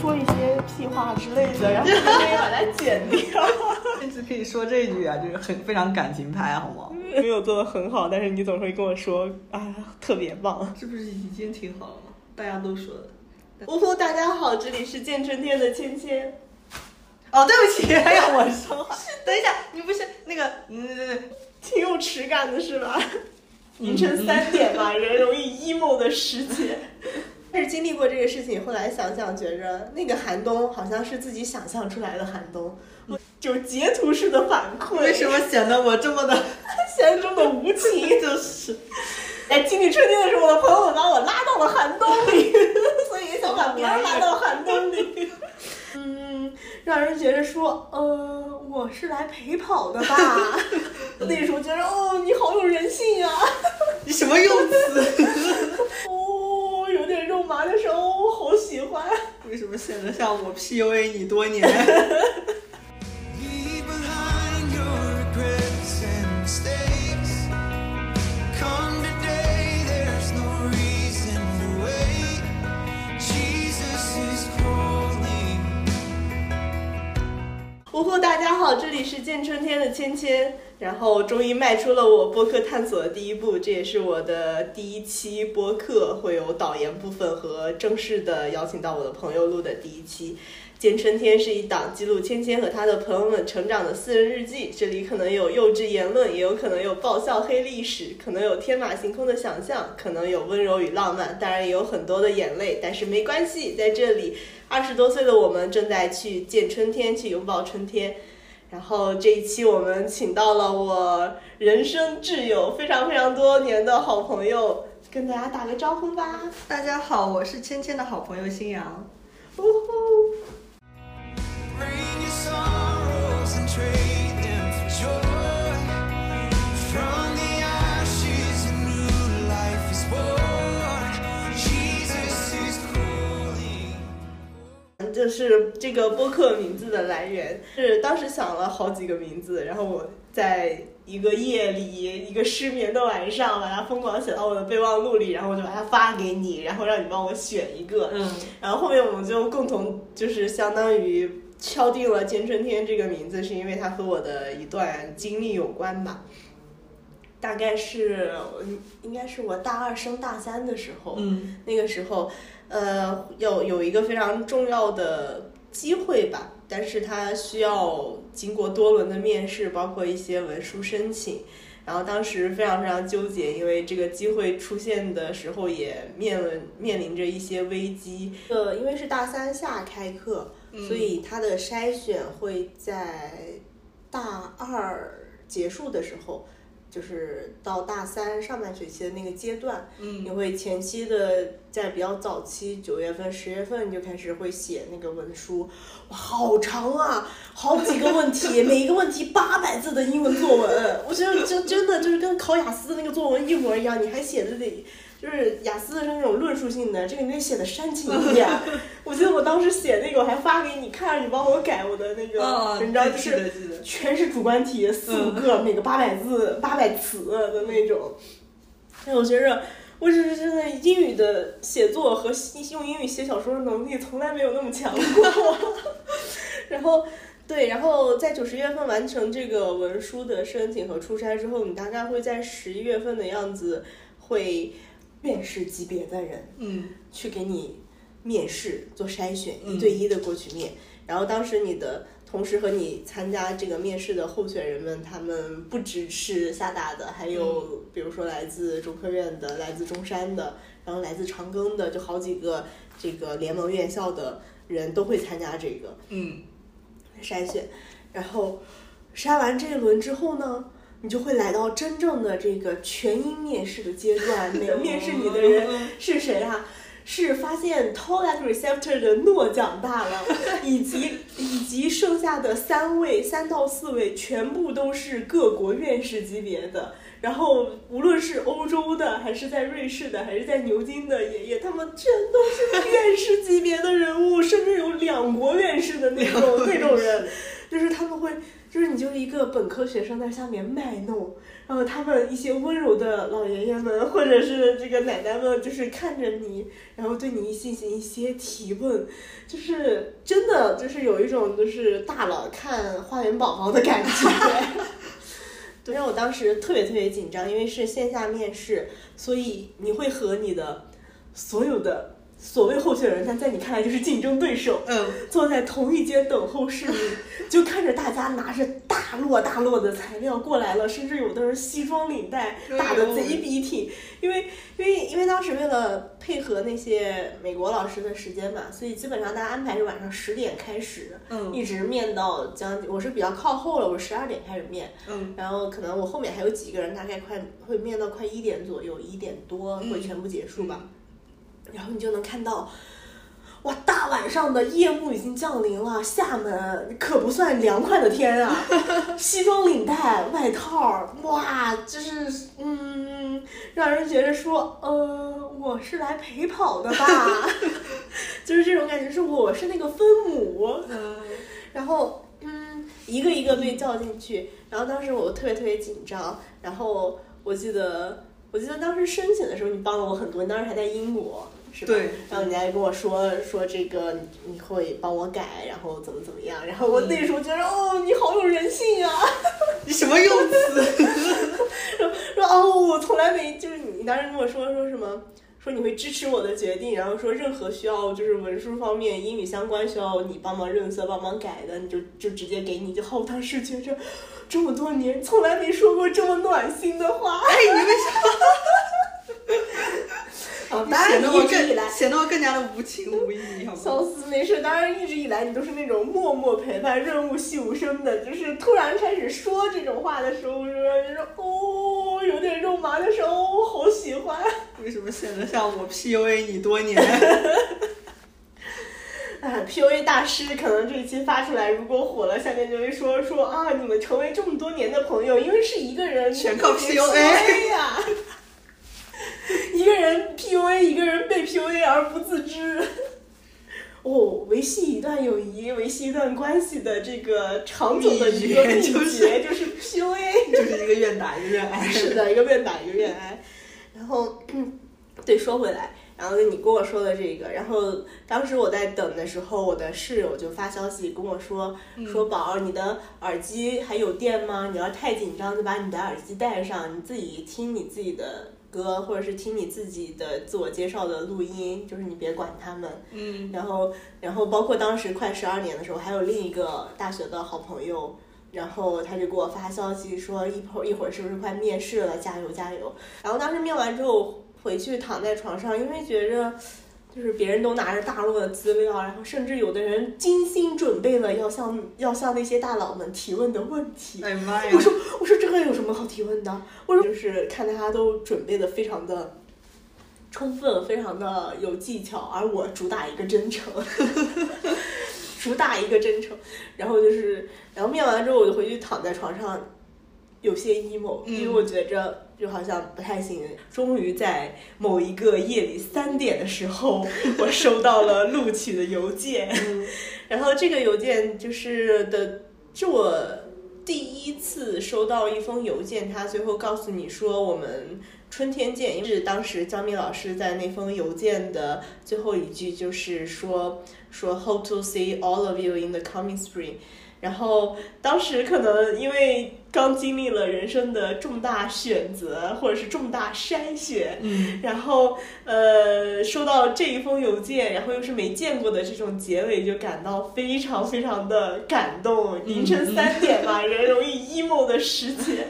说一些屁话之类的，然后就可以把它剪掉。甚至可以说这句啊，就是很非常感情派，好吗？没有做的很好，但是你总会跟我说啊，特别棒。这不是已经挺好了吗？大家都说的。呜呼，大家好，这里是见春天的芊芊。哦，对不起，还让我说话。等一下，你不是那个，嗯，挺有耻感的是吧？凌晨三点嘛，人容易 emo 的时间。但是经历过这个事情，后来想想，觉着那个寒冬好像是自己想象出来的寒冬，就截图式的反馈。为什么显得我这么的 显得这么无情？就是，哎，经历春天的时候，我的朋友们把我拉到了寒冬里，所以也想把别人拉到寒冬里。嗯，让人觉得说，呃，我是来陪跑的吧？那时候觉得，哦，你好有人性啊！你什么用词？哦，有点肉麻的时候，我好喜欢。为像我 PUA 你多年？芊芊，然后终于迈出了我播客探索的第一步，这也是我的第一期播客，会有导言部分和正式的邀请到我的朋友录的第一期。见春天是一档记录芊芊和他的朋友们成长的私人日记，这里可能有幼稚言论，也有可能有爆笑黑历史，可能有天马行空的想象，可能有温柔与浪漫，当然也有很多的眼泪，但是没关系，在这里。二十多岁的我们正在去见春天，去拥抱春天。然后这一期我们请到了我人生挚友，非常非常多年的好朋友，跟大家打个招呼吧。大家好，我是芊芊的好朋友新阳。呜呼。就是这个播客名字的来源，是当时想了好几个名字，然后我在一个夜里，一个失眠的晚上，把它疯狂写到我的备忘录里，然后我就把它发给你，然后让你帮我选一个。嗯。然后后面我们就共同就是相当于敲定了“见春天”这个名字，是因为它和我的一段经历有关吧。大概是应该是我大二升大三的时候，嗯，那个时候。呃，有有一个非常重要的机会吧，但是它需要经过多轮的面试，包括一些文书申请，然后当时非常非常纠结，因为这个机会出现的时候也面临面临着一些危机。呃，因为是大三下开课，所以它的筛选会在大二结束的时候。就是到大三上半学期的那个阶段，嗯，你会前期的在比较早期，九月份、十月份就开始会写那个文书，哇，好长啊，好几个问题，每一个问题八百字的英文作文，我觉得真真的就是跟考雅思的那个作文一模一样，你还写的得。就是雅思的是那种论述性的，这个你得写的煽情一点。我记得我当时写那个，我还发给你看，你帮我改我的那个文章，就是全是主观题，四五个，每个八百字、八百词的那种。哎，我觉着我只是真的英语的写作和用英语写小说的能力从来没有那么强过。然后，对，然后在九十月份完成这个文书的申请和出差之后，你大概会在十一月份的样子会。面试级别的人，嗯，去给你面试做筛选，一对一的过去面。然后当时你的同时和你参加这个面试的候选人们，他们不只是厦大的，还有比如说来自中科院的、来自中山的，然后来自长庚的，就好几个这个联盟院校的人都会参加这个，嗯，筛选。然后筛完这一轮之后呢？你就会来到真正的这个全英面试的阶段。每个面试你的人是谁啊？是发现 TOEIC receptor 的诺奖大佬，以及以及剩下的三位、三到四位，全部都是各国院士级别的。然后无论是欧洲的，还是在瑞士的，还是在牛津的爷爷，他们全都是院士级别的人物，甚至有两国院士的那种 那种人，就是他们会。就是你就是一个本科学生在下面卖弄，然后他们一些温柔的老爷爷们或者是这个奶奶们，就是看着你，然后对你进行一些提问，就是真的就是有一种就是大佬看花园宝宝的感觉。对，让我当时特别特别紧张，因为是线下面试，所以你会和你的所有的所谓候选人，但在你看来就是竞争对手，嗯，坐在同一间等候室里，就看着大家拿着大摞大摞的材料过来了，甚至有的人西装领带打的贼笔挺，因为因为因为当时为了配合那些美国老师的时间嘛，所以基本上大家安排是晚上十点开始，嗯。一直面到将近，我是比较靠后了，我十二点开始面，嗯。然后可能我后面还有几个人，大概快会面到快一点左右，一点多会全部结束吧。然后你就能看到，哇，大晚上的夜幕已经降临了，厦门可不算凉快的天啊，西装领带、外套，哇，就是嗯，让人觉得说，呃，我是来陪跑的吧，就是这种感觉，是我是那个分母，嗯然后嗯，一个一个被叫进去，然后当时我特别特别紧张，然后我记得我记得当时申请的时候你帮了我很多，你当时还在英国。是吧？对然后你还跟我说说这个你你会帮我改，然后怎么怎么样，然后我那时候觉得、哦，你好有人性啊！你什么用词？说说哦，我从来没就是你，当时跟我说说什么？说你会支持我的决定，然后说任何需要就是文书方面英语相关需要你帮忙润色、帮忙改的，你就就直接给你就好。我当时觉着这么多年从来没说过这么暖心的话。哎，你为什啊，么当然显得我一直以来更显得我更加的无情无义，好吗？笑死，没事。当然，一直以来你都是那种默默陪伴、润物细无声的。就是突然开始说这种话的时候，就说哦，有点肉麻的时候，哦，好喜欢。为什么显得像我 PUA 你多年？哎，PUA 大师可能这一期发出来，如果火了，下面就会说说啊，你们成为这么多年的朋友，因为是一个人全靠 PUA 呀、一个人 PUA，一个人被 PUA 而不自知。哦，维系一段友谊、维系一段关系的这个长久的一个秘秘诀就是就是 PUA。就是一个愿打一个愿挨。是的，一个愿打一个愿挨。然后，对，说回来，然后你跟我说的这个，然后当时我在等的时候，我的室友就发消息跟我说，说宝儿，你的耳机还有电吗？你要太紧张就把你的耳机戴上，你自己听你自己的歌，或者是听你自己的自我介绍的录音，就是你别管他们。嗯然后，然后包括当时快十二年的时候，还有另一个大学的好朋友，然后他就给我发消息说一会儿一会儿是不是快面试了，加油加油。然后当时面完之后回去躺在床上，因为觉着就是别人都拿着大陆的资料，然后甚至有的人精心准备了要向要向那些大佬们提问的问题。哎呀妈呀我！说我说这个有什么好提问的？我说就是看大家都准备的非常的充分，非常的有技巧，而我主打一个真诚，主打一个真诚。然后就是，然后面完之后我就回去躺在床上，有些 emo，、嗯因为我觉着就好像不太行。终于在某一个夜里三点的时候，我收到了录取的邮件。然后这个邮件就是的，是我第一次收到一封邮件，他最后告诉你说我们春天见，因为是当时张敏老师在那封邮件的最后一句就是说说 Hope to see all of you in the coming spring。然后当时可能因为刚经历了人生的重大选择或者是重大筛选，嗯，然后呃收到这一封邮件，然后又是没见过的这种结尾，就感到非常非常的感动。凌晨三点嘛，人容易 emo 的时节。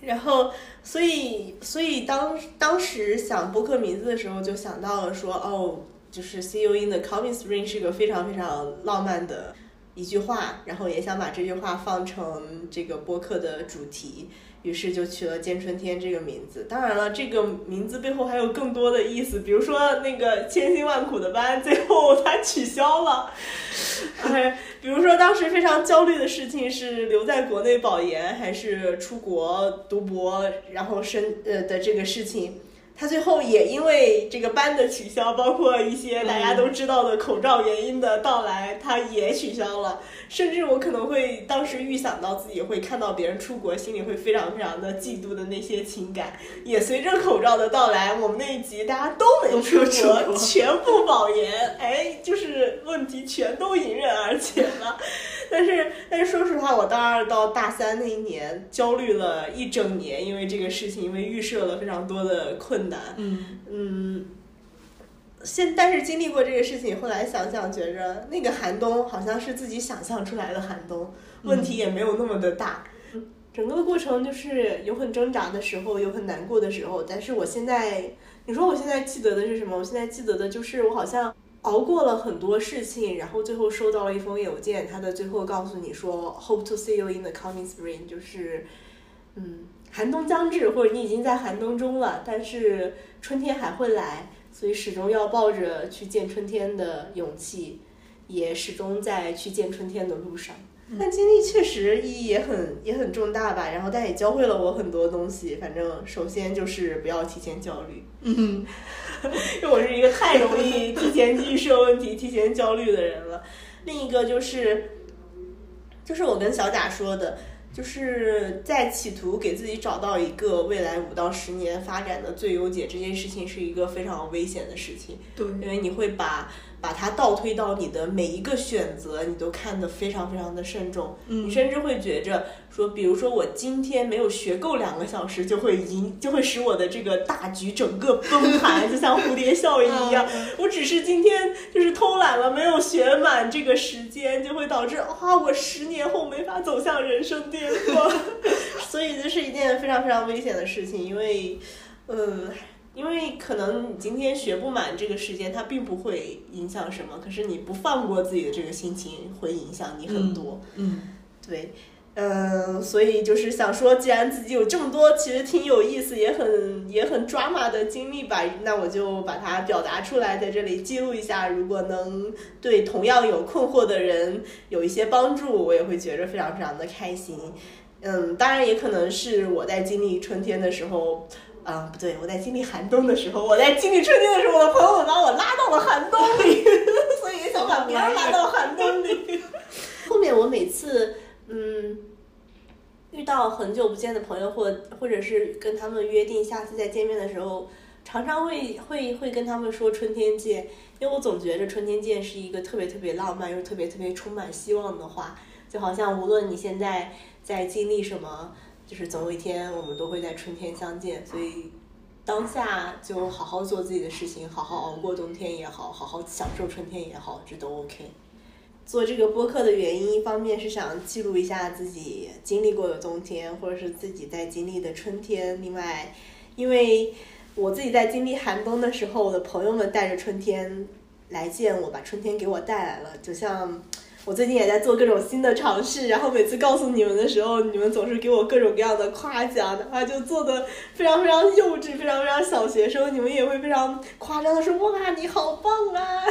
然后，所以，所以当当时想播客名字的时候，就想到了说，哦，就是 “See you in the coming spring” 是一个非常非常浪漫的一句话，然后也想把这句话放成这个播客的主题，于是就取了“见春天”这个名字。当然了，这个名字背后还有更多的意思，比如说那个千辛万苦的班最后它取消了，哎，比如说当时非常焦虑的事情是留在国内保研还是出国读博，然后申呃的这个事情。他最后也因为这个班的取消，包括一些大家都知道的口罩原因的到来，他也取消了。甚至我可能会当时预想到自己会看到别人出国，心里会非常非常的嫉妒的那些情感，也随着口罩的到来，我们那一集大家都没出国，全部保研，哎，就是问题全都迎刃而解了。但是，但是说实话，我大二到大三那一年焦虑了一整年，因为这个事情，因为预设了非常多的困难。嗯嗯。现但是经历过这个事情，后来想想觉着那个寒冬好像是自己想象出来的寒冬，问题也没有那么的大。整个的过程就是有很挣扎的时候，有很难过的时候。但是我现在，你说我现在记得的是什么？我现在记得的就是我好像熬过了很多事情，然后最后收到了一封邮件，他的最后告诉你说，Hope to see you in the coming spring，就是嗯，寒冬将至，或者你已经在寒冬中了，但是春天还会来。所以始终要抱着去见春天的勇气，也始终在去见春天的路上。但经历确实意义也很也很重大吧，然后但也教会了我很多东西。反正首先就是不要提前焦虑，嗯，因为我是一个太容易提前预设问题、提前焦虑的人了。另一个就是，就是我跟小贾说的。就是在企图给自己找到一个未来五到十年发展的最优解，这件事情是一个非常危险的事情。对，因为你会把把它倒推到你的每一个选择，你都看得非常非常的慎重。嗯，你甚至会觉着说，比如说我今天没有学够两个小时，就会赢就会使我的这个大局整个崩盘，就像蝴蝶效应一样。我只是今天就是偷懒了，没有学满这个时间，就会导致啊，我十年后没法走向人生巅峰。所以这是一件非常非常危险的事情，因为，嗯，因为可能你今天学不满这个时间，它并不会影响什么，可是你不放过自己的这个心情，会影响你很多。嗯，对，嗯，所以就是想说，既然自己有这么多其实挺有意思，也很也很 drama 的经历吧，那我就把它表达出来，在这里记录一下。如果能对同样有困惑的人有一些帮助，我也会觉着非常非常的开心。嗯，当然也可能是我在经历春天的时候，啊，不对，我在经历寒冬的时候，我在经历春天的时候，我的朋友们把我拉到了寒冬里，所以也想把别人拉到寒冬里。后面我每次，嗯，遇到很久不见的朋友，或或者是跟他们约定下次再见面的时候，常常会会会跟他们说春天见，因为我总觉着春天见是一个特别特别浪漫又特别特别充满希望的话，就好像无论你现在。在经历什么，就是总有一天我们都会在春天相见，所以当下就好好做自己的事情，好好熬过冬天也好，好好享受春天也好，这都 OK。做这个播客的原因，一方面是想记录一下自己经历过的冬天，或者是自己在经历的春天；另外，因为我自己在经历寒冬的时候，我的朋友们带着春天来见我，把春天给我带来了，就像。我最近也在做各种新的尝试，然后每次告诉你们的时候，你们总是给我各种各样的夸奖，哪怕就做的非常非常幼稚、非常非常小学生，你们也会非常夸张的说：“哇，你好棒啊！”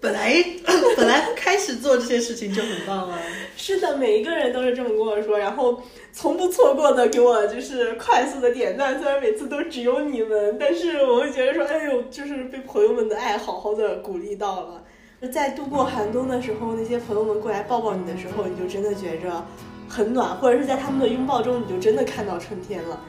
本来 本来开始做这些事情就很棒啊。是的，每一个人都是这么跟我说，然后从不错过的给我就是快速的点赞，虽然每次都只有你们，但是我会觉得说：“哎呦，就是被朋友们的爱好好的鼓励到了。”在度过寒冬的时候，那些朋友们过来抱抱你的时候，你就真的觉着很暖，或者是在他们的拥抱中，你就真的看到春天了。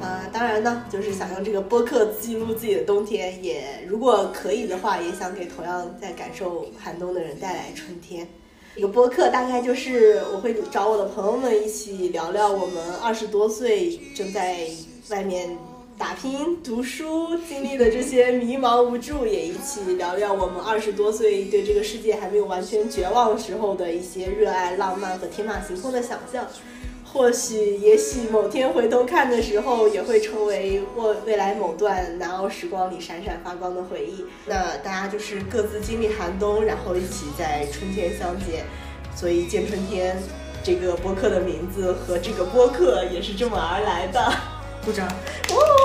呃，当然呢，就是想用这个播客记录自己的冬天，也如果可以的话，也想给同样在感受寒冬的人带来春天。这个播客大概就是我会找我的朋友们一起聊聊我们二十多岁正在外面。打拼读书经历的这些迷茫无助，也一起聊聊我们二十多岁对这个世界还没有完全绝望时候的一些热爱、浪漫和天马行空的想象。或许，也许某天回头看的时候，也会成为我未来某段难熬时光里闪闪发光的回忆。那大家就是各自经历寒冬，然后一起在春天相见。所以，见春天这个播客的名字和这个播客也是这么而来的。鼓掌。